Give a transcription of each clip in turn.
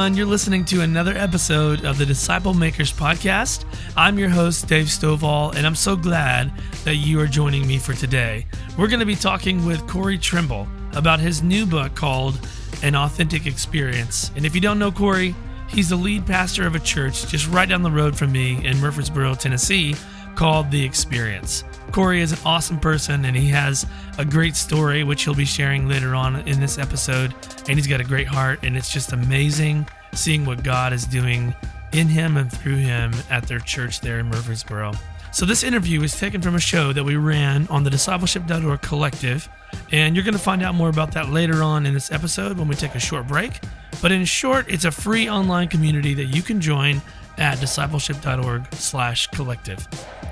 everyone. You're listening to another episode of the Disciple Makers Podcast. I'm your host, Dave Stovall, and I'm so glad that you are joining me for today. We're going to be talking with Corey Trimble about his new book called An Authentic Experience. And if you don't know Corey, he's the lead pastor of a church just right down the road from me in Murfreesboro, Tennessee, called The Experience. Corey is an awesome person and he has a great story, which he'll be sharing later on in this episode. And he's got a great heart, and it's just amazing seeing what God is doing in him and through him at their church there in Murfreesboro. So, this interview is taken from a show that we ran on the discipleship.org collective, and you're going to find out more about that later on in this episode when we take a short break. But in short, it's a free online community that you can join at discipleship.org slash collective.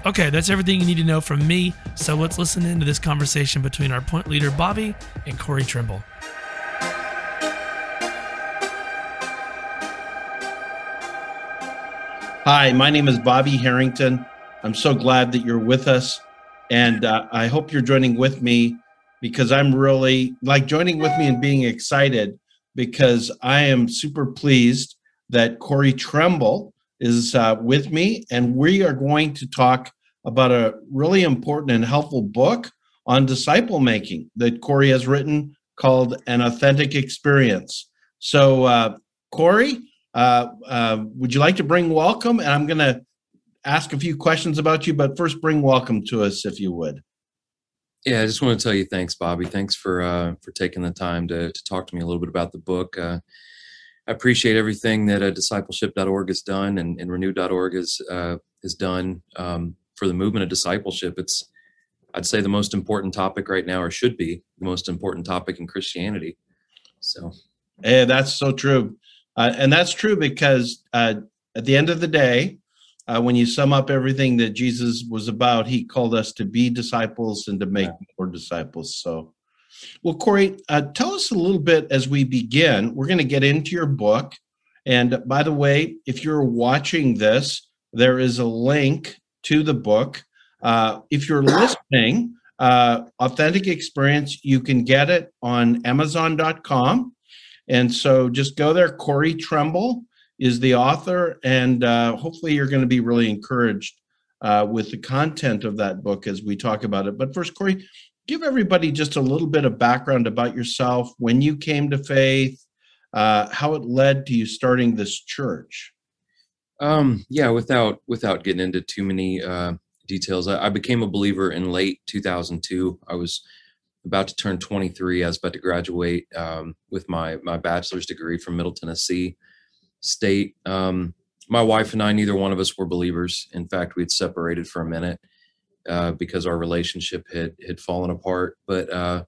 Okay, that's everything you need to know from me. So let's listen into this conversation between our point leader, Bobby, and Corey Trimble. Hi, my name is Bobby Harrington. I'm so glad that you're with us. And uh, I hope you're joining with me because I'm really like joining with me and being excited because I am super pleased that Corey Trimble is uh, with me, and we are going to talk about a really important and helpful book on disciple making that Corey has written called An Authentic Experience. So, uh, Corey, uh, uh, would you like to bring welcome? And I'm going to ask a few questions about you, but first, bring welcome to us if you would. Yeah, I just want to tell you thanks, Bobby. Thanks for uh, for taking the time to to talk to me a little bit about the book. I appreciate everything that uh, discipleship.org has done and, and renew.org has uh, has done um, for the movement of discipleship. It's I'd say the most important topic right now, or should be the most important topic in Christianity. So, yeah, that's so true, uh, and that's true because uh, at the end of the day, uh, when you sum up everything that Jesus was about, He called us to be disciples and to make yeah. more disciples. So, well, Corey, uh, tell us a little bit as we begin. We're going to get into your book. And by the way, if you're watching this, there is a link to the book. Uh, if you're listening, uh, Authentic Experience, you can get it on Amazon.com. And so just go there. Corey Trimble is the author, and uh, hopefully you're going to be really encouraged uh, with the content of that book as we talk about it. But first, Corey, give everybody just a little bit of background about yourself, when you came to faith, uh, how it led to you starting this church. Um, yeah, without without getting into too many uh, details, I, I, became a believer in late 2002. I was about to turn 23. I was about to graduate um, with my my bachelor's degree from Middle Tennessee State. Um, my wife and I, neither one of us were believers. In fact, we had separated for a minute uh, because our relationship had had fallen apart. But uh,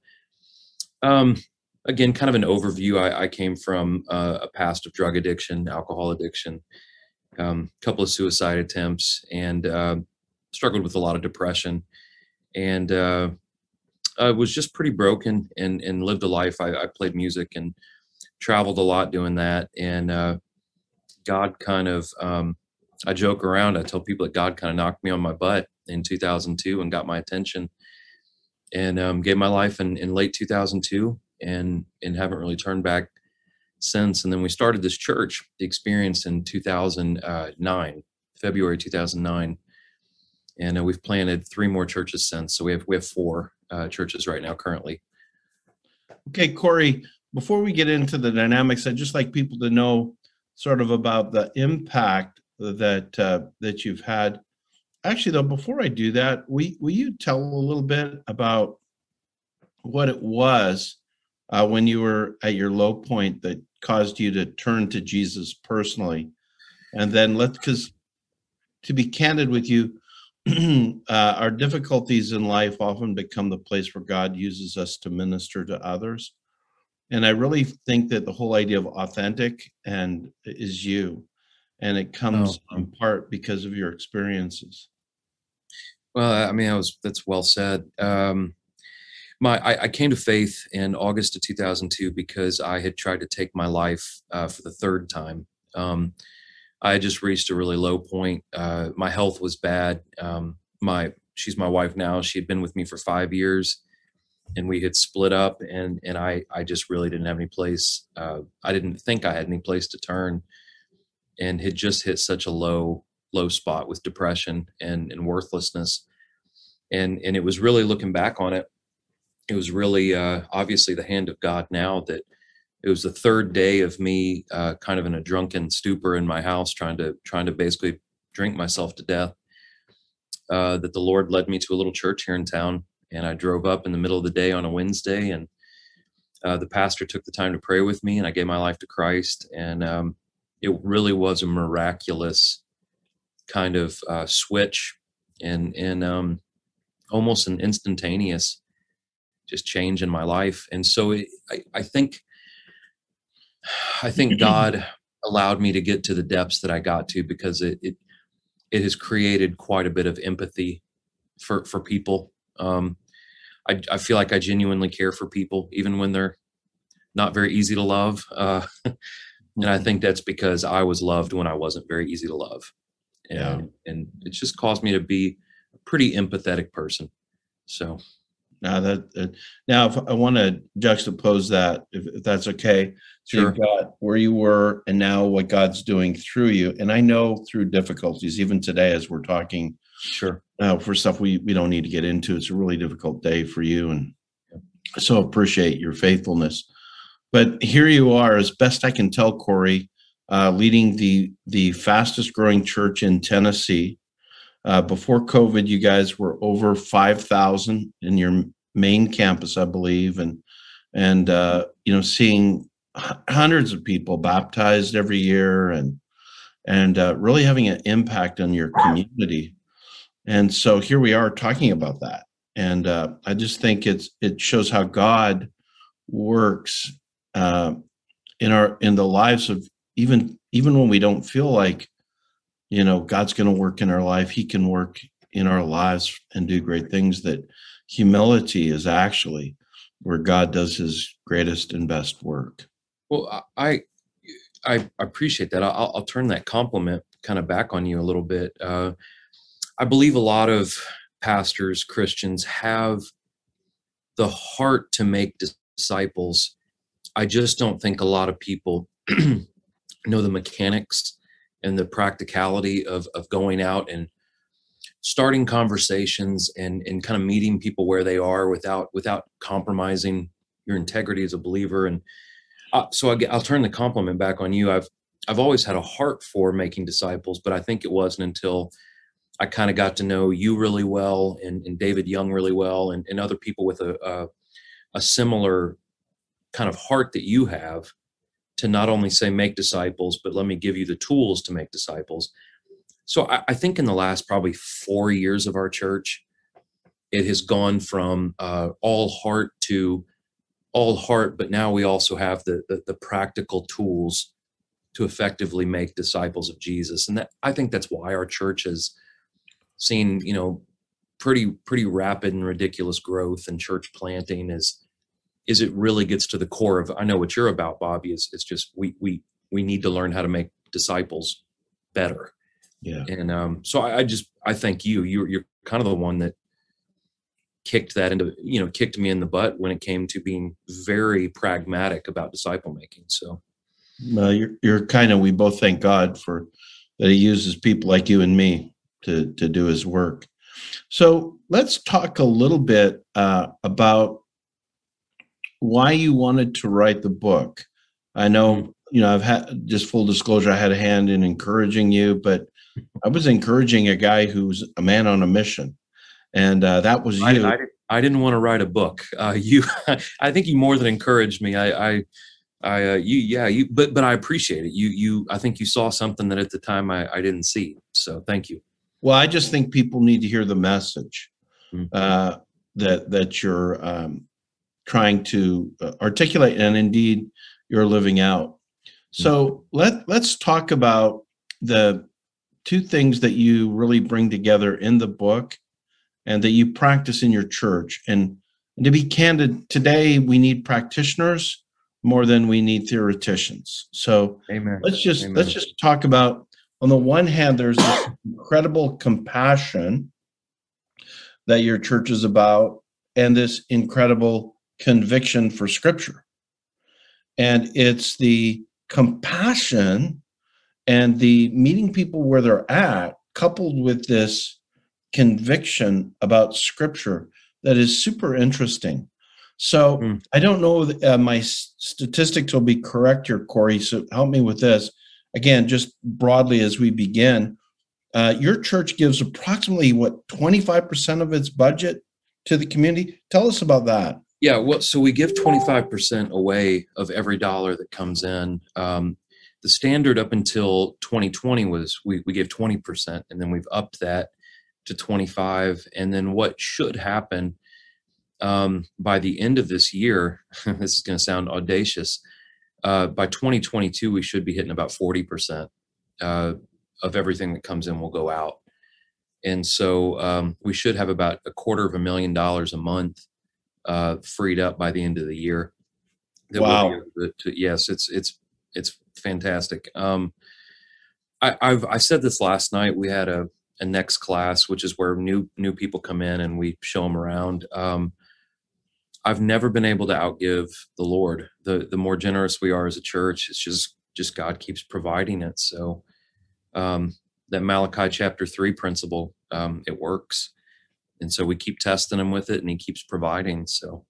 um, again, kind of an overview. I, I came from uh, a past of drug addiction, alcohol addiction, a um, couple of suicide attempts, and uh, struggled with a lot of depression. And uh, I was just pretty broken and and lived a life. I, I, played music and traveled a lot doing that. And uh, God kind of um, I joke around. I tell people that God kind of knocked me on my butt in 2002 and got my attention, and um, gave my life in, in late 2002, and and haven't really turned back since. And then we started this church, Experience, in 2009, February 2009, and uh, we've planted three more churches since. So we have we have four uh, churches right now currently. Okay, Corey. Before we get into the dynamics, I'd just like people to know sort of about the impact that uh, that you've had. Actually, though, before I do that, will, will you tell a little bit about what it was uh, when you were at your low point that caused you to turn to Jesus personally, and then let's because to be candid with you, uh, our difficulties in life often become the place where God uses us to minister to others. And I really think that the whole idea of authentic and is you and it comes oh. in part because of your experiences. Well, I mean, I was that's well said. Um, my I, I, came to faith in August of 2002 because I had tried to take my life uh, for the third time. Um, I had just reached a really low point. Uh, my health was bad. Um, my she's my wife now. She had been with me for five years, and we had split up, and and I I just really didn't have any place. Uh, I didn't think I had any place to turn, and had just hit such a low low spot with depression and and worthlessness, and and it was really looking back on it, it was really uh, obviously the hand of God now that it was the third day of me uh, kind of in a drunken stupor in my house trying to trying to basically drink myself to death. Uh, that the lord led me to a little church here in town and i drove up in the middle of the day on a wednesday and uh, the pastor took the time to pray with me and i gave my life to christ and um, it really was a miraculous kind of uh, switch and and um, almost an instantaneous just change in my life and so it, I, I think I think God allowed me to get to the depths that I got to because it it, it has created quite a bit of empathy for for people. Um, I, I feel like I genuinely care for people, even when they're not very easy to love. Uh, and I think that's because I was loved when I wasn't very easy to love. And, yeah. Um, and it's just caused me to be a pretty empathetic person. So now that, that now if I want to juxtapose that, if, if that's okay. So sure. you've got where you were and now what God's doing through you. And I know through difficulties, even today as we're talking, sure. Now for stuff we we don't need to get into. It's a really difficult day for you, and so appreciate your faithfulness. But here you are, as best I can tell, Corey, uh, leading the the fastest growing church in Tennessee. Uh, before COVID, you guys were over 5,000 in your main campus, I believe, and and uh, you know seeing hundreds of people baptized every year and and uh, really having an impact on your community. And so here we are talking about that, and uh, I just think it's it shows how God works uh, in our in the lives of even even when we don't feel like you know god's going to work in our life he can work in our lives and do great things that humility is actually where god does his greatest and best work. Well i i appreciate that. I'll, I'll turn that compliment kind of back on you a little bit. Uh, i believe a lot of pastors christians have the heart to make disciples. I just don't think a lot of people know the mechanics and the practicality of of going out and starting conversations and and kind of meeting people where they are without without compromising your integrity as a believer. And uh, so I, i'll turn the compliment back on you. I've i've always had a heart for making disciples but i think it wasn't until i kind of got to know you really well and, and david young really well and, and other people with a, a a similar kind of heart that you have to not only say make disciples, but let me give you the tools to make disciples. So I, I think in the last probably four years of our church, it has gone from uh, all heart to all heart, but now we also have the, the, the practical tools to effectively make disciples of Jesus, and that I think that's why our church has seen you know pretty pretty rapid and ridiculous growth in church planting as is it really gets to the core of i know what you're about bobby is it's just we we we need to learn how to make disciples better. Yeah. And um so i, I just i thank you. You're you're kind of the one that kicked that into you know kicked me in the butt when it came to being very pragmatic about disciple making so. Well you're, you're kind of we both thank god for that he uses people like you and me to to do his work. So let's talk a little bit uh, about why you wanted to write the book. I know, mm-hmm. you know, I've had just full disclosure, I had a hand in encouraging you, but I was encouraging a guy who's a man on a mission. And uh, that was you. I, I, I, didn't want to write a book. Uh, you, I think you more than encouraged me. I, I, I uh, you, yeah, you, but, but I appreciate it. You, you, I think you saw something that at the time I, I didn't see. So thank you. Well, I just think people need to hear the message mm-hmm. uh, that that you're um, trying to uh, articulate and indeed you're living out. So mm-hmm. let let's talk about the two things that you really bring together in the book and that you practice in your church. And, and to be candid, today we need practitioners more than we need theoreticians. So Amen. let's just Amen. let's just talk about on the one hand, there's this incredible compassion that your church is about and this incredible conviction for Scripture. And it's the compassion and the meeting people where they're at, coupled with this conviction about Scripture, that is super interesting. So mm. I don't know, uh, my statistics will be correct here, Corey. So help me with this. Again, just broadly as we begin, uh, your church gives approximately what 25% of its budget to the community. Tell us about that. Yeah, well, so we give 25% away of every dollar that comes in. Um, the standard up until 2020 was we, we gave 20%, and then we've upped that to 25. And then what should happen um, by the end of this year, this is going to sound audacious. Uh, by 2022, we should be hitting about 40% uh, of everything that comes in will go out. And so um, we should have about a quarter of a million dollars a month uh, freed up by the end of the year. wow. We'll to, yes, it's it's it's fantastic. Um, I, I've I said this last night. We had a, a next class, which is where new new people come in and we show them around. Um, I've never been able to outgive the Lord. The the more generous we are as a church, it's just just God keeps providing it. So um, that Malachi chapter three principle, um, it works, and so we keep testing him with it, and he keeps providing. So,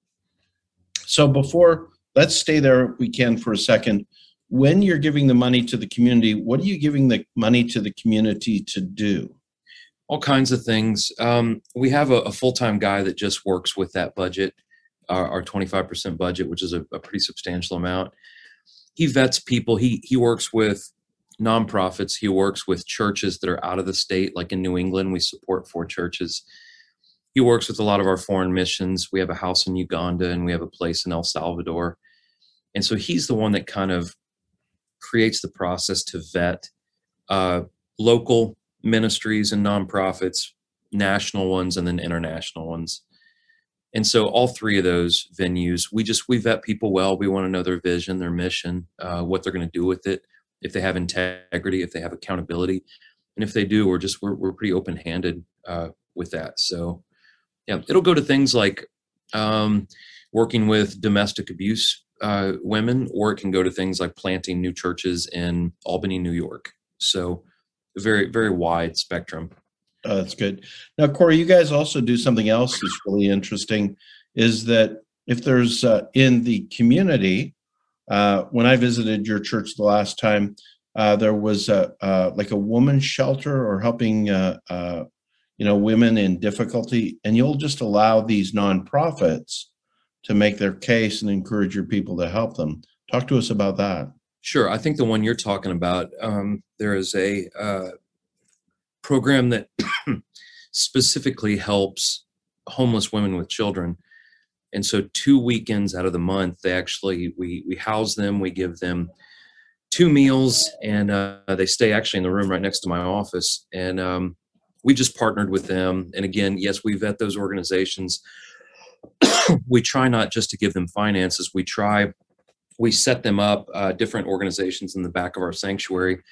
so before let's stay there, if we can for a second. When you're giving the money to the community, what are you giving the money to the community to do? All kinds of things. Um, we have a, a full time guy that just works with that budget our, our 25% budget, which is a, a pretty substantial amount. He vets people. He he works with nonprofits. He works with churches that are out of the state, like in New England. We support four churches. He works with a lot of our foreign missions. We have a house in Uganda and we have a place in El Salvador. And so he's the one that kind of creates the process to vet uh, local ministries and nonprofits, national ones, and then international ones and so all three of those venues we just we vet people well we want to know their vision their mission uh, what they're going to do with it if they have integrity if they have accountability and if they do we're just we're, we're pretty open-handed uh, with that so yeah it'll go to things like um, working with domestic abuse uh, women or it can go to things like planting new churches in albany new york so very very wide spectrum Oh, that's good. Now, Corey, you guys also do something else that's really interesting. Is that if there's uh, in the community, uh, when I visited your church the last time, uh, there was a uh, like a woman's shelter or helping uh, uh, you know women in difficulty, and you'll just allow these nonprofits to make their case and encourage your people to help them. Talk to us about that. Sure, I think the one you're talking about. Um, there is a program that specifically helps homeless women with children. And so two weekends out of the month, they actually we we house them, we give them two meals, and uh, they stay actually in the room right next to my office. And um, we just partnered with them. And again, yes, we vet those organizations. we try not just to give them finances. We try we set them up uh, different organizations in the back of our sanctuary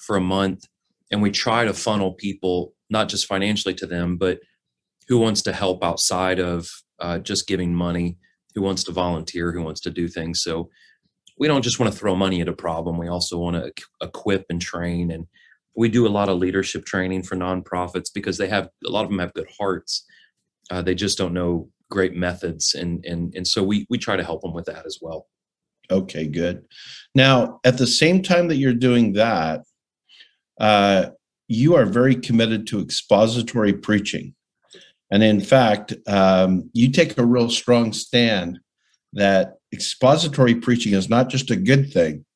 for a month and we try to funnel people not just financially to them but who wants to help outside of uh, just giving money who wants to volunteer who wants to do things so we don't just want to throw money at a problem we also want to equip and train and we do a lot of leadership training for nonprofits because they have a lot of them have good hearts. Uh, they just don't know great methods and and and so we we try to help them with that as well. Okay good. Now at the same time that you're doing that uh, you are very committed to expository preaching. And in fact, um, you take a real strong stand that expository preaching is not just a good thing,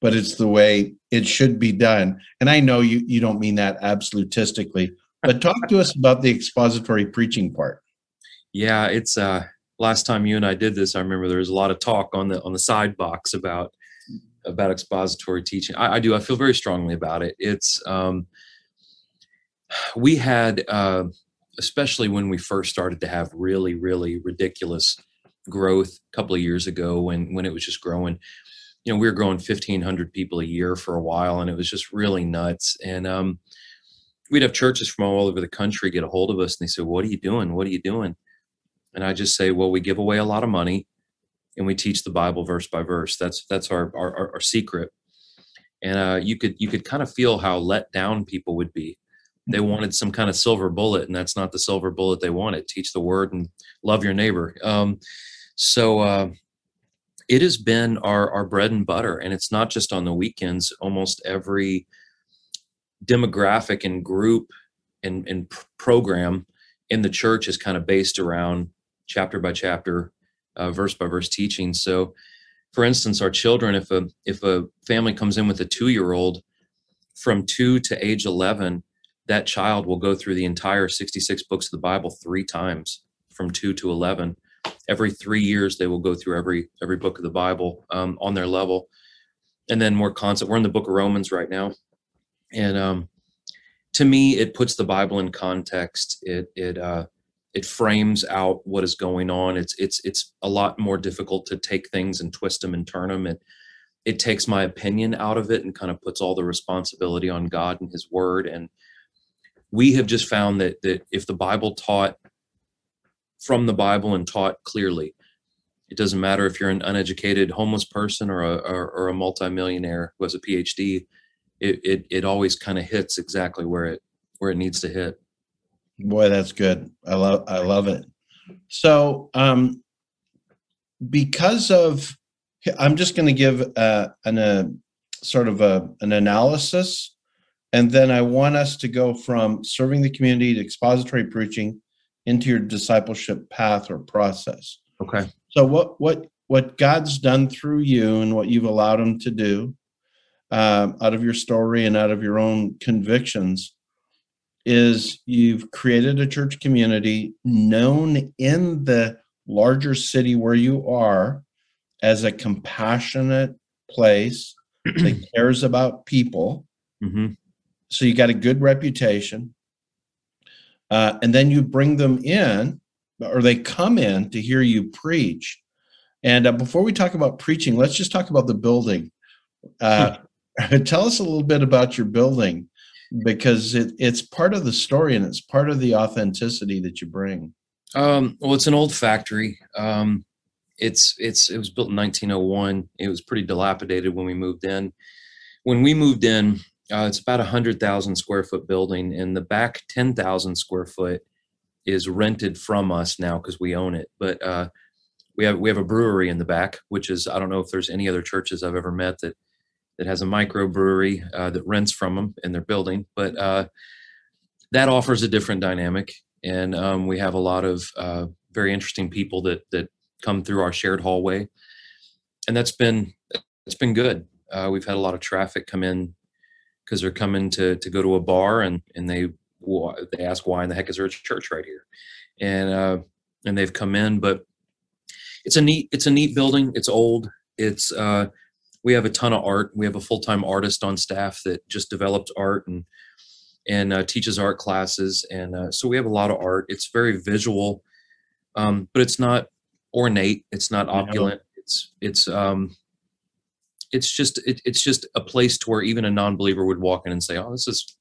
but it's the way it should be done. And I know you, you don't mean that absolutistically, but talk to us about the expository preaching part. Yeah, it's uh last time you and I did this, I remember there was a lot of talk on the on the side box about about expository teaching. I, I do. I feel very strongly about it. It's um, we had, uh, especially when we first started to have really, really ridiculous growth a couple of years ago when when it was just growing. You know, we were growing fifteen hundred people a year for a while, and it was just really nuts. And um, we'd have churches from all over the country get a hold of us, and they said, "What are you doing? What are you doing?" and I just say, well, we give away a lot of money, and we teach the Bible verse by verse. That's that's our our, our secret. And uh, you could you could kind of feel how let down people would be. They Mm-hmm. wanted some kind of silver bullet, and that's not the silver bullet they wanted. Teach the word and love your neighbor. Um, so uh, it has been our our bread and butter, and it's not just on the weekends. Almost every demographic and group and, and pr- program in the church is kind of based around chapter by chapter, uh, verse by verse teaching. So, for instance, our children, if a if a family comes in with a two year old, from two to age eleven, that child will go through the entire sixty six books of the Bible three times, from two to eleven. Every three years, they will go through every every book of the Bible um, on their level, and then more concept. We're in the book of Romans right now, and um, to me, it puts the Bible in context. It it uh, it frames out what is going on. It's it's it's a lot more difficult to take things and twist them and turn them. And it takes my opinion out of it and kind of puts all the responsibility on God and His Word. And we have just found that that if the Bible taught from the Bible and taught clearly, it doesn't matter if you're an uneducated homeless person or a or, or a multimillionaire who has a PhD. It it, it always kind of hits exactly where it where it needs to hit. Boy, that's good. I love I love it. So, um, because of, I'm just going to give uh, an a sort of a an analysis, and then I want us to go from serving the community to expository preaching into your discipleship path or process. Okay. So, what what what God's done through you and what you've allowed Him to do um, out of your story and out of your own convictions is you've created a church community known in the larger city where you are as a compassionate place that cares about people. hmm So you got a good reputation. Uh, and then you bring them in, or they come in to hear you preach. And uh, before we talk about preaching, let's just talk about the building. Uh, tell us a little bit about your building because it, it's part of the story and it's part of the authenticity that you bring. Um, well, it's an old factory. Um, it's it's it was built in 1901. It was pretty dilapidated when we moved in. When we moved in, uh, it's about a hundred thousand square foot building, and the back ten thousand square foot is rented from us now because we own it. But uh, we have we have a brewery in the back, which is I don't know if there's any other churches I've ever met that that has a microbrewery uh, that rents from them in their building. But uh, that offers a different dynamic, and um, we have a lot of uh, very interesting people that that come through our shared hallway, and that's been it's been good. Uh, we've had a lot of traffic come in because they're coming to to go to a bar and and they they ask why in the heck is there a church right here, and uh, and they've come in, but it's a neat it's a neat building. It's old. It's uh, we have a ton of art. We have a full time artist on staff that just developed art and and uh, teaches art classes, and uh, so we have a lot of art. It's very visual, um, but it's not ornate. It's not opulent. It's it's um, it's just it, it's just a place to where even a non-believer would walk in and say, "Oh, this is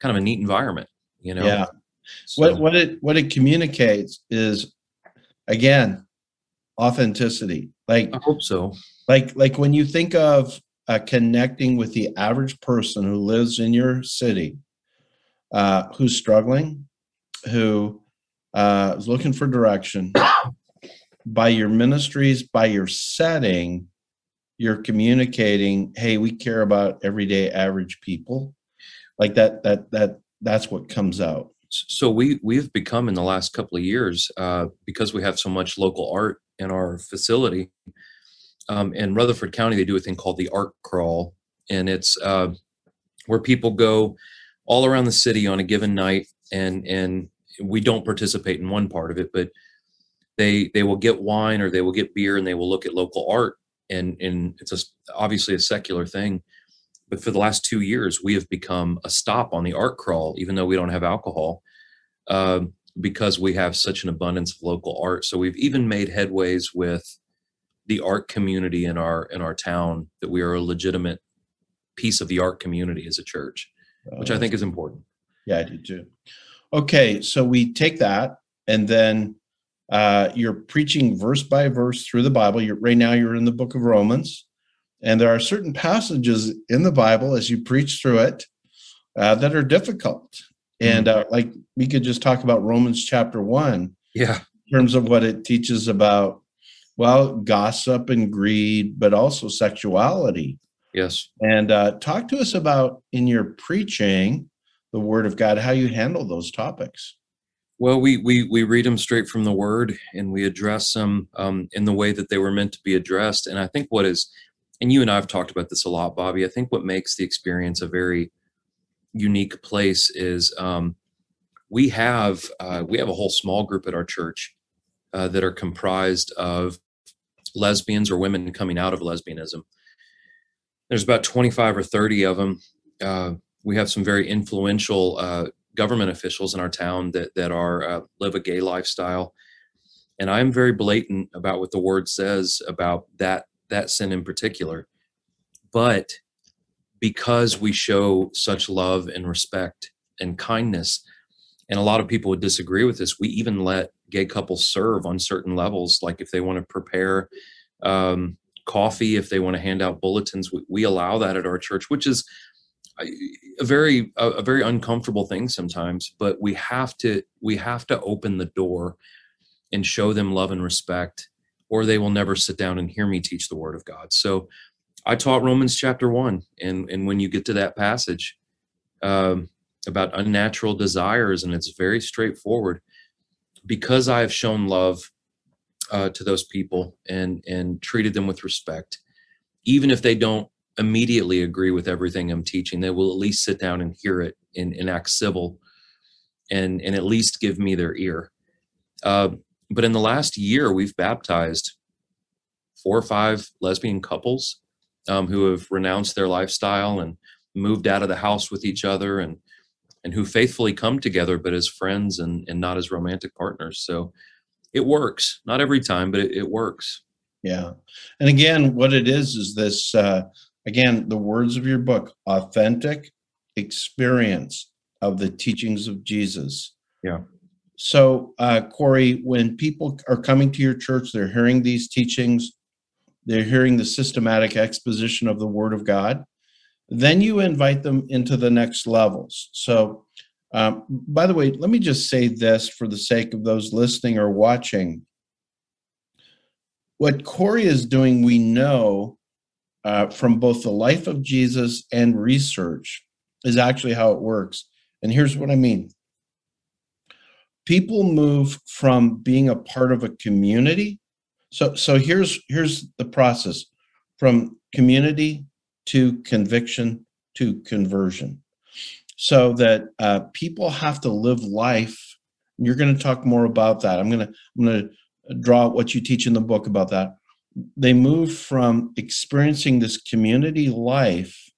kind of a neat environment," you know. Yeah. So, What what it what it communicates is again authenticity. Like I hope so. like like when you think of uh, connecting with the average person who lives in your city, uh, who's struggling, who uh, is looking for direction, by your ministries, by your setting, you're communicating, "Hey, we care about everyday average people." Like that that that that's what comes out. so we we've become in the last couple of years uh, because we have so much local art in our facility um, in rutherford county they do a thing called the art crawl and it's uh, where people go all around the city on a given night and and we don't participate in one part of it but they they will get wine or they will get beer and they will look at local art and and it's a, obviously a secular thing but for the last two years we have become a stop on the art crawl even though we don't have alcohol um, because we have such an abundance of local art. So we've even made headways with the art community in our in our town that we are a legitimate piece of the art community as a church which i think is important. Yeah, I do too. Okay, so we take that and then uh, you're preaching verse by verse through the Bible. You're, right now, you're in the book of Romans, and there are certain passages in the Bible as you preach through it uh, that are difficult. And uh, like we could just talk about Romans chapter one, Yeah. in terms of what it teaches about, well, gossip and greed, but also sexuality. Yes. And uh, talk to us about in your preaching the Word of God, how you handle those topics. Well, we we we read them straight from the Word, and we address them um, in the way that they were meant to be addressed. And I think what is, and you and I have talked about this a lot, Bobby. I think what makes the experience a very unique place is um, we have uh, we have a whole small group at our church uh, that are comprised of lesbians or women coming out of lesbianism. There's about 25 or 30 of them. Uh, we have some very influential uh, government officials in our town that that are uh, live a gay lifestyle, and I'm very blatant about what the word says about that that sin in particular. But because we show such love and respect and kindness, and a lot of people would disagree with this, we even let gay couples serve on certain levels, like if they want to prepare. Um, coffee if they want to hand out bulletins we, we allow that at our church which is a very a, very uncomfortable thing sometimes but we have to we have to open the door and show them love and respect or they will never sit down and hear me teach the word of god. So i taught romans chapter 1 and and when you get to that passage um, about unnatural desires and it's very straightforward because i have shown love uh, to those people and and treated them with respect even if they don't immediately agree with everything i'm teaching. They will at least sit down and hear it and, and act civil and and at least give me their ear. Uh, but in the last year we've baptized four or five lesbian couples um, who have renounced their lifestyle and moved out of the house with each other and and who faithfully come together but as friends and and not as romantic partners. So it works. Not every time but it, it, works. Yeah. And again what it is is this uh again the words of your book authentic experience of the teachings of jesus. Yeah. So uh corey when people are coming to your church they're hearing these teachings they're hearing the systematic exposition of the word of god then you invite them into the next levels. So um, by the way, let me just say this for the sake of those listening or watching. What Corey is doing, we know uh, from both the life of Jesus and research, is actually how it works. And here's what I mean people move from being a part of a community. So, so here's here's the process from community to conviction to conversion so that uh, people have to live life. You're going to talk more about that. I'm going to I'm going to draw what you teach in the book about that. They move from experiencing this community life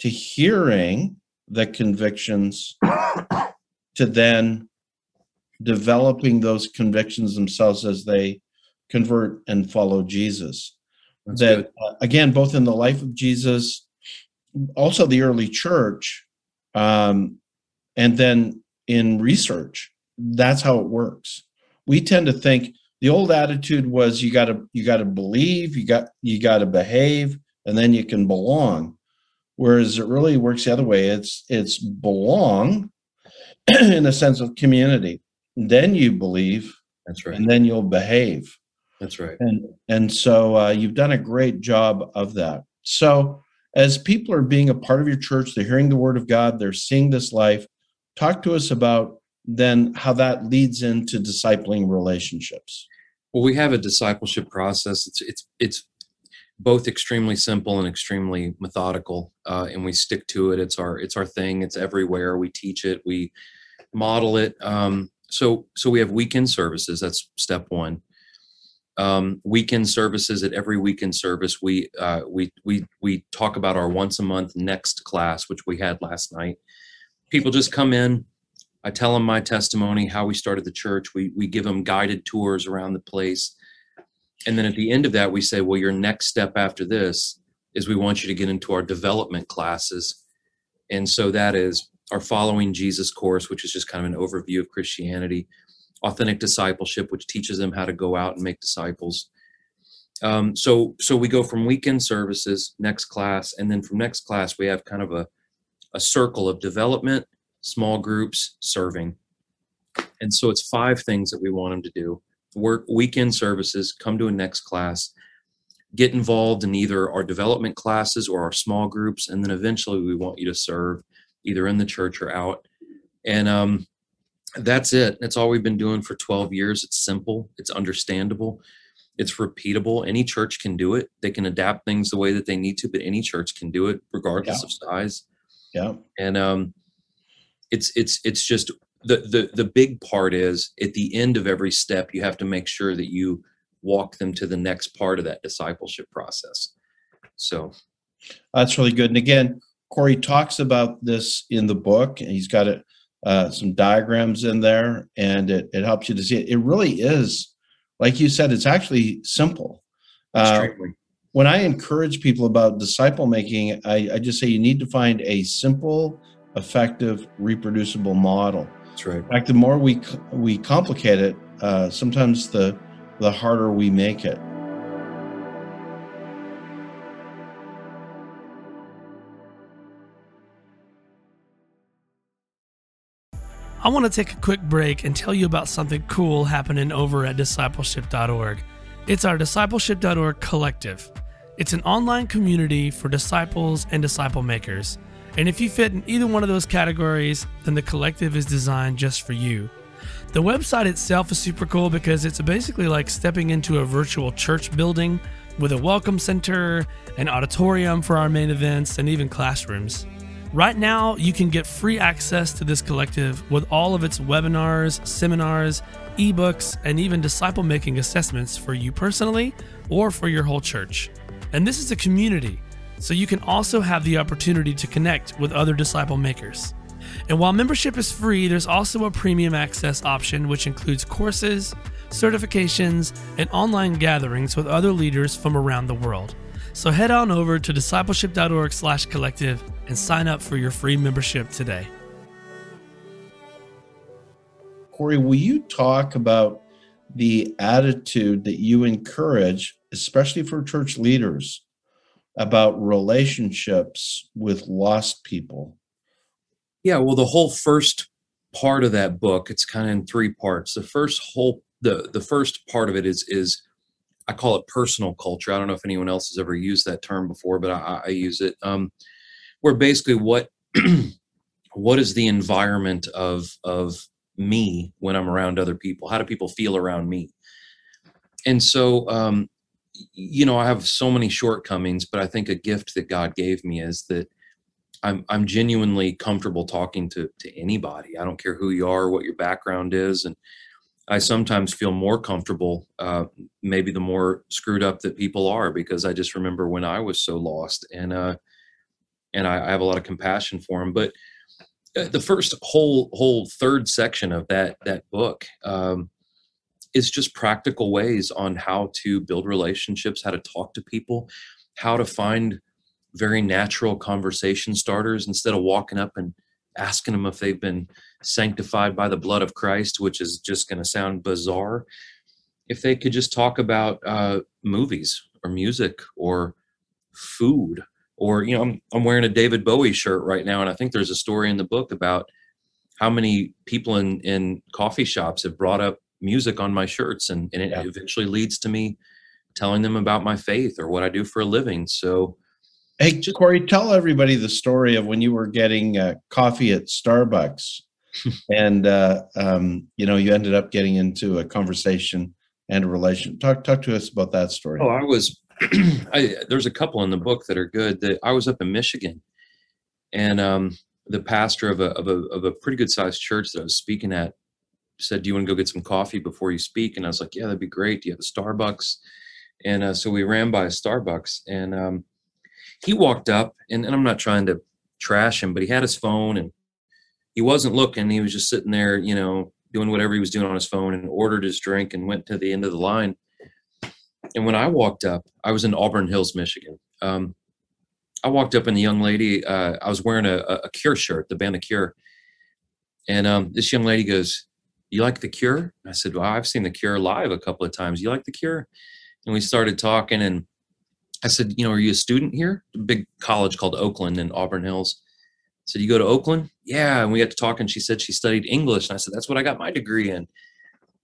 to hearing the convictions to then developing those convictions themselves as they convert and follow Jesus. That's that uh, again, both in the life of Jesus, also the early church, um, and then in research, that's how it works. We tend to think the old attitude was you got to you got to believe, you got you got to behave, and then you can belong. Whereas it really works the other way. It's it's belong in the sense of community. Then you believe, that's right, and then you'll behave. That's right. And and so uh, you've done a great job of that. So as people are being a part of your church, they're hearing the word of God, they're seeing this life. Talk to us about then how that leads into discipling relationships. Well, we have a discipleship process. It's it's it's both extremely simple and extremely methodical, uh, and we stick to it. It's our it's our thing. It's everywhere. We teach it. We model it. Um, so so we have weekend services. That's step one um, weekend services at every weekend service we uh, we we we talk about our once a month next class which we had last night people just come in i tell them my testimony how we started the church. We we give them guided tours around the place. And then at the end of that we say well your next step after this is we want you to get into our development classes. And so that is our following jesus course which is just kind of an overview of christianity authentic discipleship, which teaches them how to go out and make disciples. Um, so so we go from weekend services, next class, and then from next class we have kind of a a circle of development, small groups, serving. And so it's five things that we want them to do. Work weekend services, come to a next class, get involved in either our development classes or our small groups, and then eventually we want you to serve either in the church or out. And um, that's it. That's all we've been doing for 12 years. It's simple, it's understandable, it's repeatable. Any church can do it. They can adapt things the way that they need to, but any church can do it regardless Yeah. of size. Yeah. And um, it's it's it's just the the the big part is at the end of every step you have to make sure that you walk them to the next part of that discipleship process. So That's really good. And again, Corey talks about this in the book, and he's got it, uh, some diagrams in there, and it, it helps you to see it. It really is, like you said, it's actually simple. Uh, when I encourage people about disciple making, I, I just say you need to find a simple, effective, reproducible model. that's right. In fact, the more we we complicate it, uh, sometimes the the harder we make it. I want to take a quick break and tell you about something cool happening over at discipleship.org. It's our discipleship.org collective. It's an online community for disciples and disciple makers. And if you fit in either one of those categories, then the collective is designed just for you. The website itself is super cool because it's basically like stepping into a virtual church building with a welcome center, an auditorium for our main events, and even classrooms. Right now, you can get free access to this collective with all of its webinars, seminars, ebooks, and even disciple making assessments for you personally or for your whole church. And this is a community, so you can also have the opportunity to connect with other disciple makers. And while membership is free, there's also a premium access option, which includes courses, certifications, and online gatherings with other leaders from around the world. So head on over to discipleship.org slash collective and sign up for your free membership today. Corey, will you talk about the attitude that you encourage, especially for church leaders, about relationships with lost people? Yeah, well, the whole first part of that book, it's kind of in three parts. The first whole the the first part of it is is I call it personal culture. I don't know if anyone else has ever used that term before, but I, I use it. Um, where basically what what is the environment of of me when I'm around other people? How do people feel around me? And so, um, you know, I have so many shortcomings, but I think a gift that God gave me is that I'm I'm genuinely comfortable talking to to anybody. I don't care who you are, what your background is, and I sometimes feel more comfortable, uh, maybe the more screwed up that people are, because I just remember when I was so lost, and uh, and I, I have a lot of compassion for them. But uh, the first whole whole third section of that that book um, is just practical ways on how to build relationships, how to talk to people, how to find very natural conversation starters instead of walking up and asking them if they've been sanctified by the blood of Christ, which is just going to sound bizarre. If they could just talk about uh, movies or music or food, or you know, I'm I'm wearing a David Bowie shirt right now, and I think there's a story in the book about how many people in in coffee shops have brought up music on my shirts, and and it Yeah. eventually leads to me telling them about my faith or what I do for a living. So Hey, Corey, tell everybody the story of when you were getting uh, coffee at Starbucks, and uh, um, you know you ended up getting into a conversation and a relation. Talk talk to us about that story. Oh, I was. I, there's a couple in the book that are good. That I was up in Michigan, and um, the pastor of a of a of a pretty good sized church that I was speaking at said, "Do you want to go get some coffee before you speak?" And I was like, "Yeah, that'd be great. Do you have a Starbucks?" And uh, so we ran by a Starbucks, and um, he walked up, and, and I'm not trying to trash him, but he had his phone, and he wasn't looking. He was just sitting there, you know, doing whatever he was doing on his phone, and ordered his drink, and went to the end of the line. And when I walked up, I was in Auburn Hills, Michigan. Um, I walked up and the young lady, uh, I was wearing a, a Cure shirt, the band The Cure. And um, this young lady goes, you like the cure? I said well i've seen the cure live a couple of times. You like the cure? And we started talking and i said you know are you a student here? A big college called oakland in auburn hills. I said you go to oakland? Yeah. And we got to talk and she said she studied english and i said that's what i got my degree in.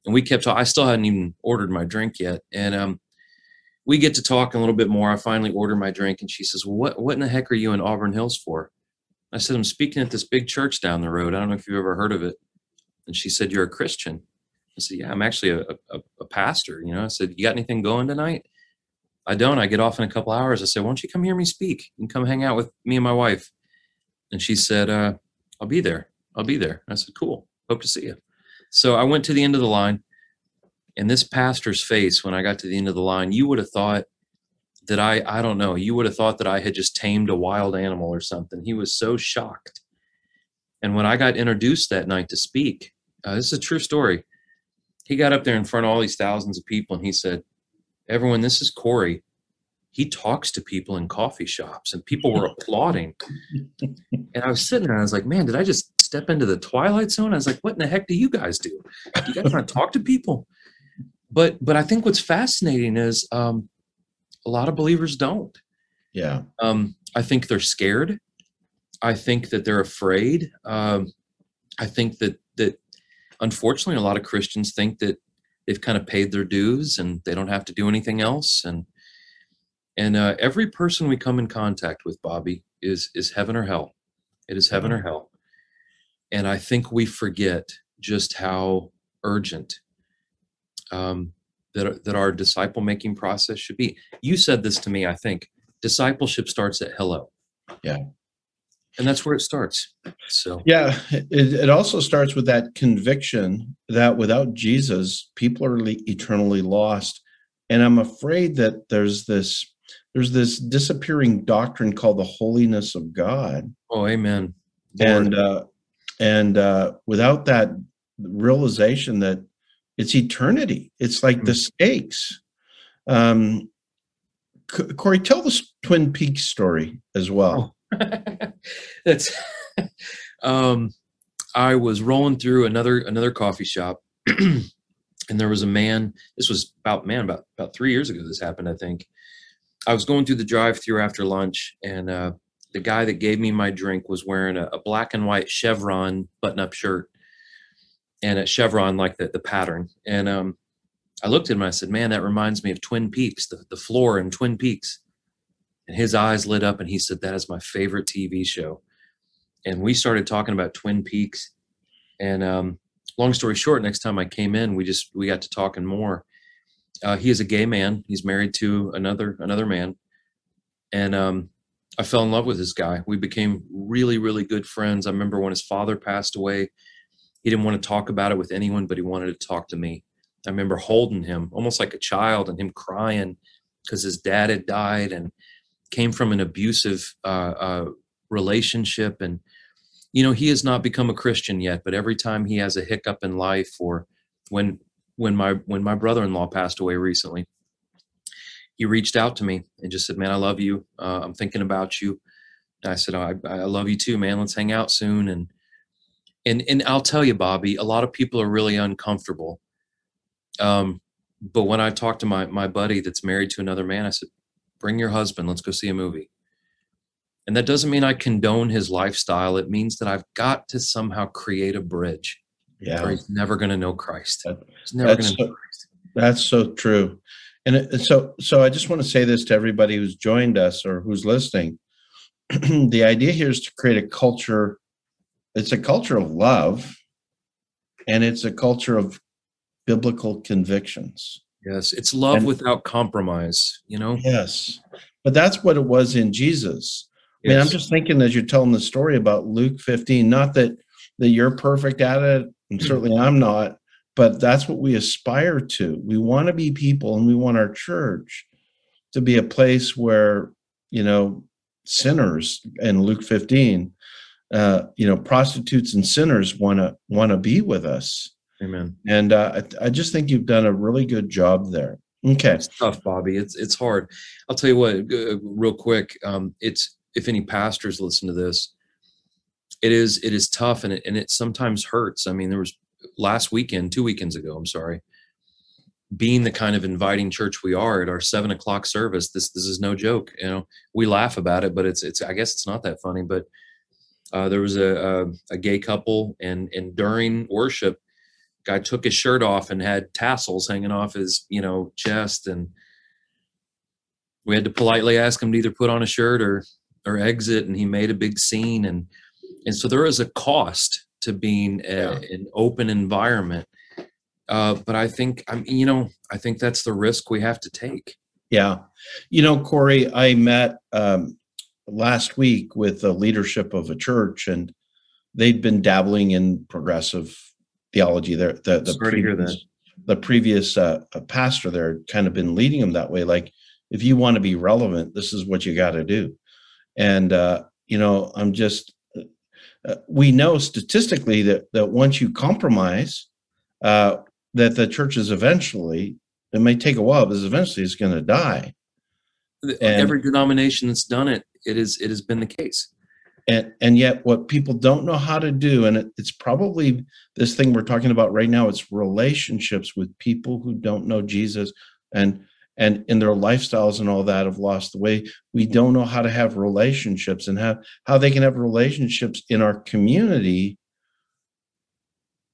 And we kept talking i still hadn't even ordered my drink yet. And um, we get to talk a little bit more. I finally order my drink and she says well what, what in the heck are you in auburn hills for? I said i'm speaking at this big church down the road. I don't know if you've ever heard of it and she said, You're a Christian. I said, Yeah, I'm actually a, a, a, pastor. You know, I said, You got anything going tonight? I don't. I get off in a couple hours. I said, Why don't you come hear me speak and come hang out with me and my wife? And she said, uh, I'll be there. I'll be there. I said, Cool. Hope to see you. So I went to the end of the line. And this pastor's face, when I got to the end of the line, you would have thought that I, I don't know, you would have thought that I had just tamed a wild animal or something. He was so shocked. And when I got introduced that night to speak, uh, this is a true story. He got up there in front of all these thousands of people and he said, Everyone, this is Corey. He talks to people in coffee shops and people were applauding. And I was sitting there and I was like, Man, did I just step into the twilight zone? I was like, What in the heck do you guys do? You guys want to talk to people? But but I think what's fascinating is um, a lot of believers don't. Yeah. Um, I think they're scared. I think that they're afraid. Um, I think that unfortunately, a lot of Christians think that they've kind of paid their dues and they don't have to do anything else. And and uh, every person we come in contact with, Bobby, is is heaven or hell. It is heaven or mm-hmm. hell. And I think we forget just how urgent um, that that our disciple making process should be. You said this to me. I think discipleship starts at hello. Yeah and that's where it starts. So yeah it, it also starts with that conviction that without jesus people are eternally lost. And i'm afraid that there's this there's this disappearing doctrine called the holiness of god. Oh amen. Lord. and uh and uh without that realization that it's eternity it's like mm-hmm. the stakes. Um corey tell the twin peaks story as well. Oh that's um I was rolling through another another coffee shop and there was a man this was about man about about 3 years ago this happened I think I was going through the drive-through after lunch and uh the guy that gave me my drink was wearing a, a black and white chevron button-up shirt and a chevron like the the pattern and um I looked at him and I said, "Man, that reminds me of Twin Peaks, the, the floor in Twin Peaks." And his eyes lit up and he said that is my favorite tv show. And we started talking about twin peaks. And um, long story short next time i came in we just we got to talking more. Uh, he is a gay man. He's married to another another man. And um, i fell in love with this guy. We became really really good friends. I remember when his father passed away he didn't want to talk about it with anyone but he wanted to talk to me. I remember holding him almost like a child and him crying because his dad had died and came from an abusive uh, uh, relationship. And you know he has not become a christian yet but every time he has a hiccup in life or when when my when my brother-in-law passed away recently he reached out to me and just said man i love you. Uh, i'm thinking about you. And i said I, I love you too man. Let's hang out soon. And and and i'll tell you bobby a lot of people are really uncomfortable. Um but when i talked to my my buddy that's married to another man i said bring your husband. Let's go see a movie. And that doesn't mean i condone his lifestyle. It means that i've got to somehow create a bridge. Yeah. Or he's never going to know christ. That, he's never going to so, know christ. that's so true. And it, so so i just want to say this to everybody who's joined us or who's listening. The idea here is to create a culture it's a culture of love and it's a culture of biblical convictions Yes, it's love and, without compromise, you know? Yes. But that's what it was in Jesus. Yes. I mean, I'm just thinking as you're telling the story about Luke 15, not that that you're perfect at it, and certainly I'm not, but that's what we aspire to. We want to be people and we want our church to be a place where, you know, sinners in Luke 15, uh, you know, prostitutes and sinners want to want to be with us Amen. And uh, I, I just think you've done a really good job there. Okay. It's tough, Bobby. It's it's hard. I'll tell you what, uh, real quick. Um, it's if any pastors listen to this, it is it is tough and it and it sometimes hurts. I mean, there was last weekend, two weekends ago, I'm sorry, being the kind of inviting church we are at our seven o'clock service, this this is no joke. You know, we laugh about it, but it's it's I guess it's not that funny. But uh, there was a, a a gay couple, and and during worship, guy took his shirt off and had tassels hanging off his you know chest, and we had to politely ask him to either put on a shirt or or exit, and he made a big scene, and and so there is a cost to being a, Yeah. an open environment uh, but I think I'm, you know, I think that's the risk we have to take. Yeah. You know, Corey, I met um, last week with the leadership of a church, and they'd been dabbling in progressive theology. There, the the Sorry to hear previous, the previous uh, pastor there kind of been leading them that way. Like, if you want to be relevant, this is what you got to do. And uh, you know, I'm just. Uh, we know statistically that that once you compromise, uh, that the churches eventually it may take a while, but eventually it's going to die. And- Every denomination that's done it, it is, it has been the case. And and yet, what people don't know how to do, and it, it's probably this thing we're talking about right now. It's relationships with people who don't know Jesus, and and in their lifestyles and all that have lost the way. We don't know how to have relationships and have how they can have relationships in our community,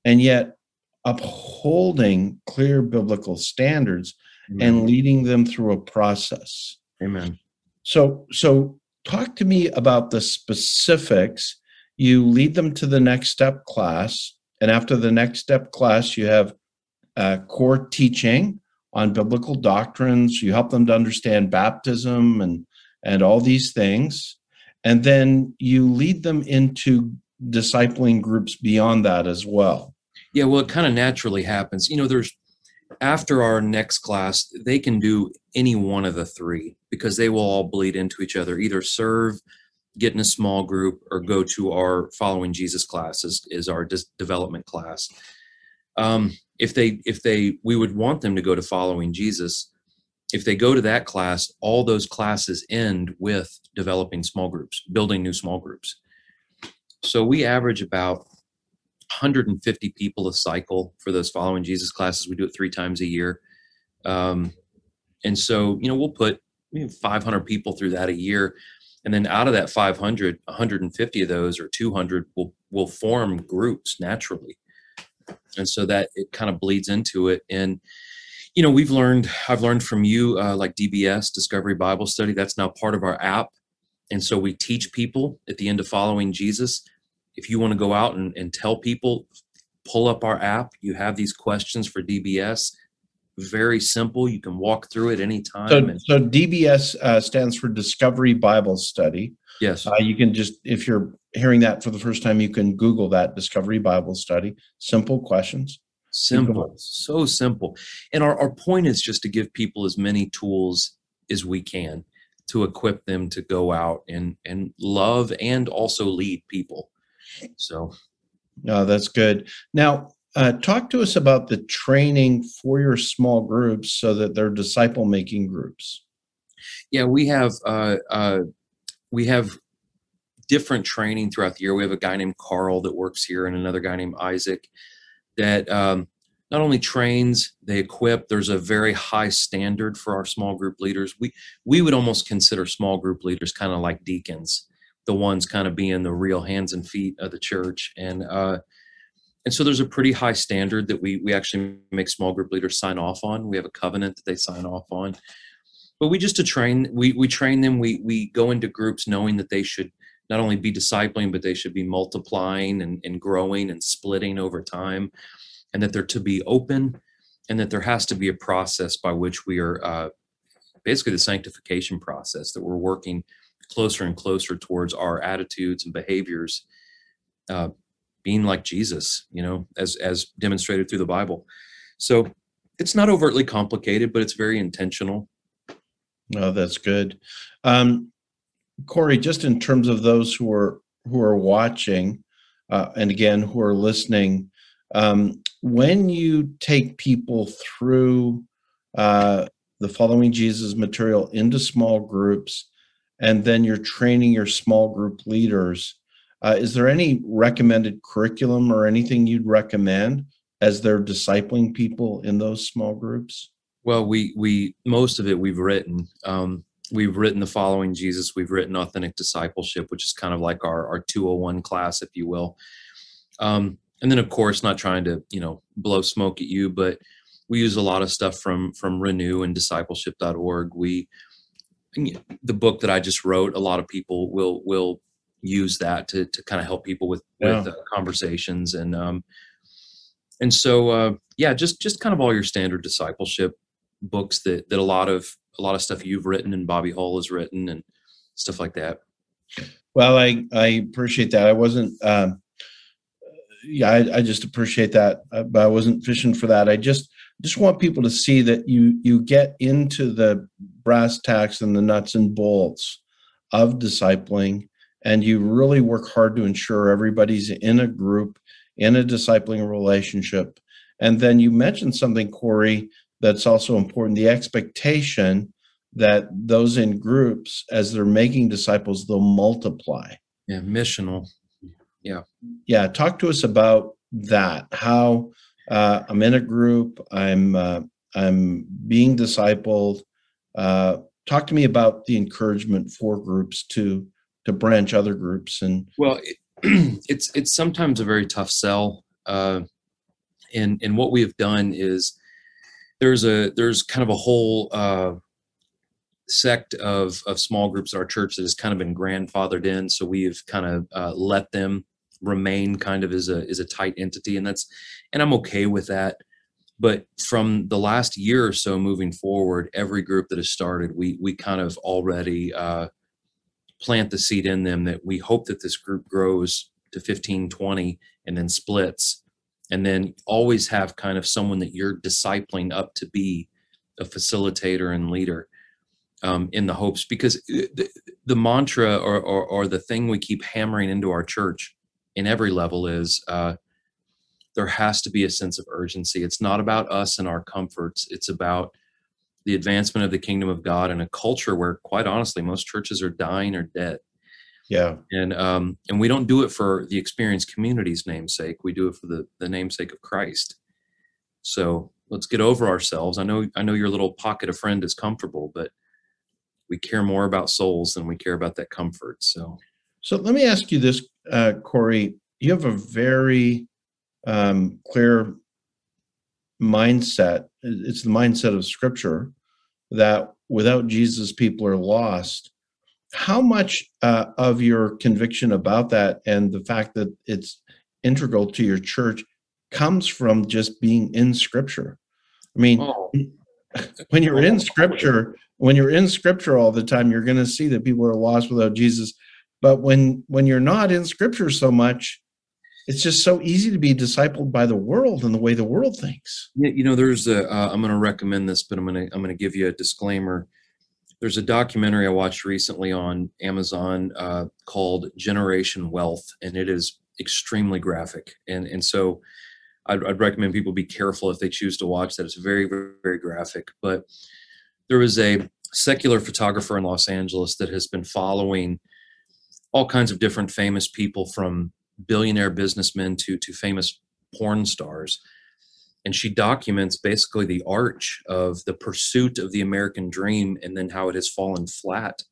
and yet upholding clear biblical standards and leading them through a process. Amen. So, so talk to me about the specifics. You lead them to the next step class, and after the next step class, you have uh, core teaching on biblical doctrines. You help them to understand baptism and and all these things, and then you lead them into discipling groups beyond that as well. Yeah, well, it kind of naturally happens. You know, there's after our next class, they can do any one of the three because they will all bleed into each other. Either serve, get in a small group, or go to our following Jesus class is, is our development class. Um, if they if they we would want them to go to following Jesus. If they go to that class, all those classes end with developing small groups, building new small groups. So we average about 150 people a cycle for those following Jesus classes. We do it three times a year. Um, and so, you know, we'll put we have 500 people through that a year. And then out of that 500, 150 of those or 200 will, will form groups naturally. And so that it kind of bleeds into it. And, you know, we've learned, I've learned from you, uh, like DBS, Discovery Bible Study, that's now part of our app. And so we teach people at the end of following Jesus if you want to go out and, and tell people, pull up our app. You have these questions for DBS. Very simple. You can walk through it anytime. So, and so DBS uh, stands for Discovery Bible Study. yes, Uh, you can just, if you're hearing that for the first time, you can Google that Discovery Bible Study. Simple questions. simple, so simple. And our, our point is just to give people as many tools as we can to equip them to go out and, and love and also lead people. So No, that's good. Now, uh, talk to us about the training for your small groups so that they're disciple making groups. Yeah, we have uh, uh, we have different training throughout the year. We have a guy named Carl that works here, and another guy named Isaac that um, not only trains, they equip. There's a very high standard for our small group leaders. We we would almost consider small group leaders kind of like deacons, the ones kind of being the real hands and feet of the church, and uh, and so there's a pretty high standard that we we actually make small group leaders sign off on. We have a covenant that they sign off on. But we just to train we we train them. We we go into groups knowing that they should not only be discipling but they should be multiplying and, and growing and splitting over time and that they're to be open and that there has to be a process by which we are uh, basically the sanctification process that we're working closer and closer towards our attitudes and behaviors uh, being like jesus you know as as demonstrated through the bible so it's not overtly complicated but it's very intentional Oh, that's good. Um, Corey, just in terms of those who are who are watching, uh, and again who are listening, um, when you take people through uh, the following Jesus material into small groups, and then you're training your small group leaders, uh, is there any recommended curriculum or anything you'd recommend as they're discipling people in those small groups? Well, we we most of it we've written. Um, we've written the following Jesus. We've written authentic discipleship, which is kind of like our our 201 class, if you will. Um, and then, of course, not trying to you know blow smoke at you, but we use a lot of stuff from from Renew and Discipleship.org. We the book that I just wrote. A lot of people will will use that to to kind of help people with Yeah. with uh, conversations and um and so uh yeah just just kind of all your standard discipleship books that that a lot of a lot of stuff you've written and Bobby Hall has written and stuff like that. Well, I I appreciate that. I wasn't. Um, yeah, I, I just appreciate that, uh, but I wasn't fishing for that. I just just want people to see that you you get into the brass tacks and the nuts and bolts of discipling, and you really work hard to ensure everybody's in a group in a discipling relationship. And then you mentioned something, Corey, that's also important: the expectation that those in groups, as they're making disciples, they'll multiply. Yeah, missional. Yeah, Yeah. talk to us about that. How uh, I'm in a group, I'm uh, I'm being discipled. Uh, talk to me about the encouragement for groups to to branch other groups and Well, it, it's it's sometimes a very tough sell. Uh, and and what we have done is there's a there's kind of a whole uh, sect of of small groups at our church that has kind of been grandfathered in. So we've kind of uh, let them remain kind of as a is a tight entity, and that's and I'm okay with that. But from the last year or so moving forward, every group that has started, we we kind of already uh, plant the seed in them that we hope that this group grows to 15 20 and then splits and then always have kind of someone that you're discipling up to be a facilitator and leader um, in the hopes because uh, the, the mantra or, or, or the thing we keep hammering into our church in every level is uh, there has to be a sense of urgency it's not about us and our comforts it's about the advancement of the kingdom of god in a culture where quite honestly most churches are dying or dead yeah, and um, and we don't do it for the experienced community's namesake. We do it for the the namesake of Christ. So let's get over ourselves. I know I know your little pocket of friend is comfortable, but we care more about souls than we care about that comfort. So So let me ask you this, uh, Corey. You have a very um, clear mindset. It's the mindset of Scripture that without Jesus, people are lost. How much uh, of your conviction about that and the fact that it's integral to your church comes from just being in Scripture? I mean, oh, when you're in scripture when you're in scripture all the time you're going to see that people are lost without jesus but when when you're not in scripture so much it's just so easy to be discipled by the world and the way the world thinks you know, there's a. Uh, I'm going to recommend this, but I'm going to I'm going to give you a disclaimer. There's a documentary I watched recently on Amazon uh, called Generation Wealth, and it is extremely graphic. And and so, I'd, I'd recommend people be careful if they choose to watch that. It's very very, very graphic. But there was a secular photographer in Los Angeles that has been following all kinds of different famous people from billionaire businessmen to to famous porn stars. And she documents basically the arch of the pursuit of the American dream and then how it has fallen flat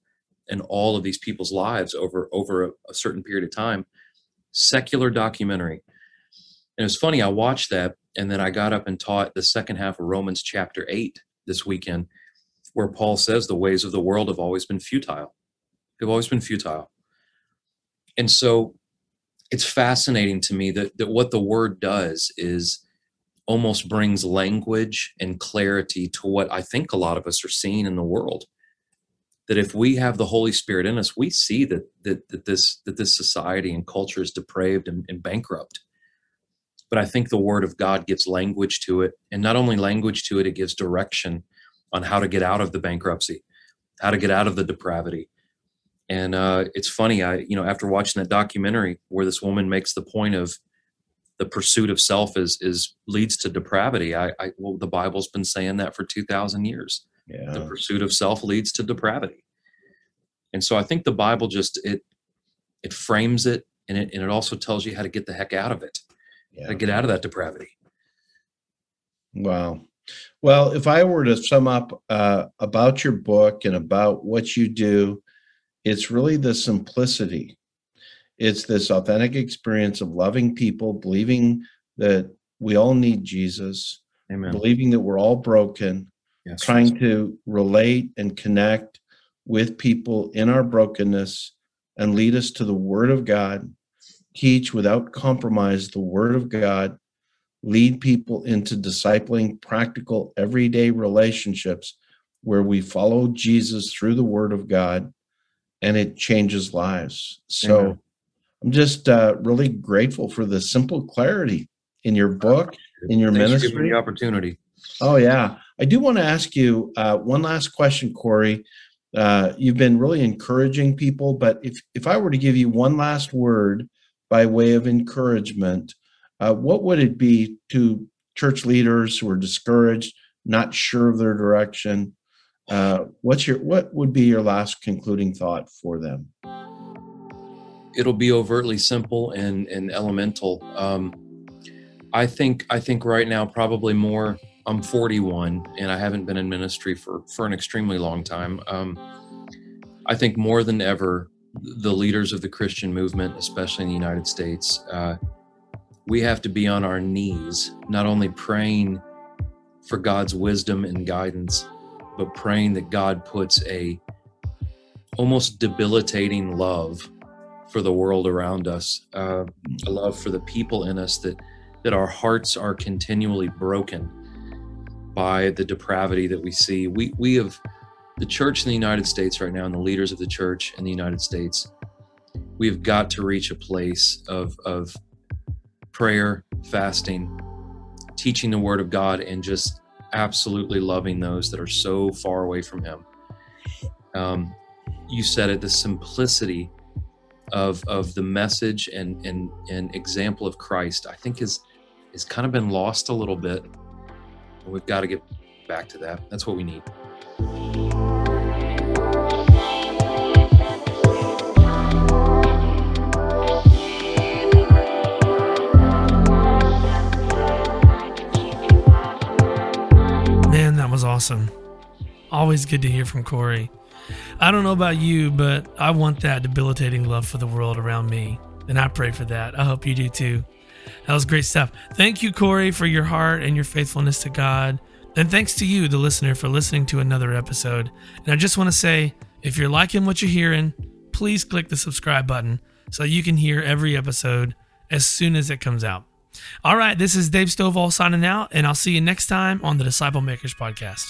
in all of these people's lives over over a, a certain period of time. Secular documentary. And it was funny i watched that and then i got up and taught the second half of romans chapter 8 this weekend where paul says the ways of the world have always been futile. They've always been futile and so it's fascinating to me that, that what the word does is almost brings language and clarity to what I think a lot of us are seeing in the world. That if we have the Holy Spirit in us, we see that that, that this that this society and culture is depraved and, and bankrupt. But I think the Word of God gives language to it, and not only language to it, it gives direction on how to get out of the bankruptcy, how to get out of the depravity. And uh, it's funny, I you know after watching that documentary where this woman makes the point of the pursuit of self is is leads to depravity. I, I well, the Bible's been saying that for two thousand years. Yeah. The pursuit of self leads to depravity, and so I think the Bible just it it frames it and it and it also tells you how to get the heck out of it, how yeah to get out of that depravity. Wow. Well, if I were to sum up uh, about your book and about what you do, it's really the simplicity. It's this authentic experience of loving people, believing that we all need Jesus, Amen. believing that we're all broken, Yes. trying to relate and connect with people in our brokenness and lead us to the Word of God, teach without compromise the Word of God, lead people into discipling practical everyday relationships where we follow Jesus through the Word of God and it changes lives. So Amen. I'm just uh, really grateful for the simple clarity in your book, in your Thanks for ministry. the opportunity. Oh, yeah. I do want to ask you uh, one last question, Corey. Uh, you've been really encouraging people, but if, if I were to give you one last word by way of encouragement, uh, what would it be to church leaders who are discouraged, not sure of their direction? Uh, what's your what would be your last concluding thought for them? it'll be overtly simple and and elemental. Um, I think I think right now probably more. I'm 41 and I haven't been in ministry for for an extremely long time. Um, I think more than ever, the leaders of the Christian movement, especially in the United States, uh, we have to be on our knees, not only praying for God's wisdom and guidance, but praying that God puts a almost debilitating love for the world around us, uh, a love for the people in us that that our hearts are continually broken by the depravity that we see. We we have the church in the United States right now, and the leaders of the church in the United States. We have got to reach a place of of prayer, fasting, teaching the Word of God, and just absolutely loving those that are so far away from Him. Um, you said it, the simplicity of of the message and and and example of Christ, I think is has kind of been lost a little bit. We've got to get back to that. That's what we need. Awesome. Always good to hear from Corey. I don't know about you, but I want that debilitating love for the world around me. And I pray for that. I hope you do too. That was great stuff. Thank you, Corey, for your heart and your faithfulness to God. And thanks to you, the listener, for listening to another episode. And I just want to say if you're liking what you're hearing, please click the subscribe button so you can hear every episode as soon as it comes out. All right, this is Dave Stovall signing out, and I'll see you next time on the Disciple Makers Podcast.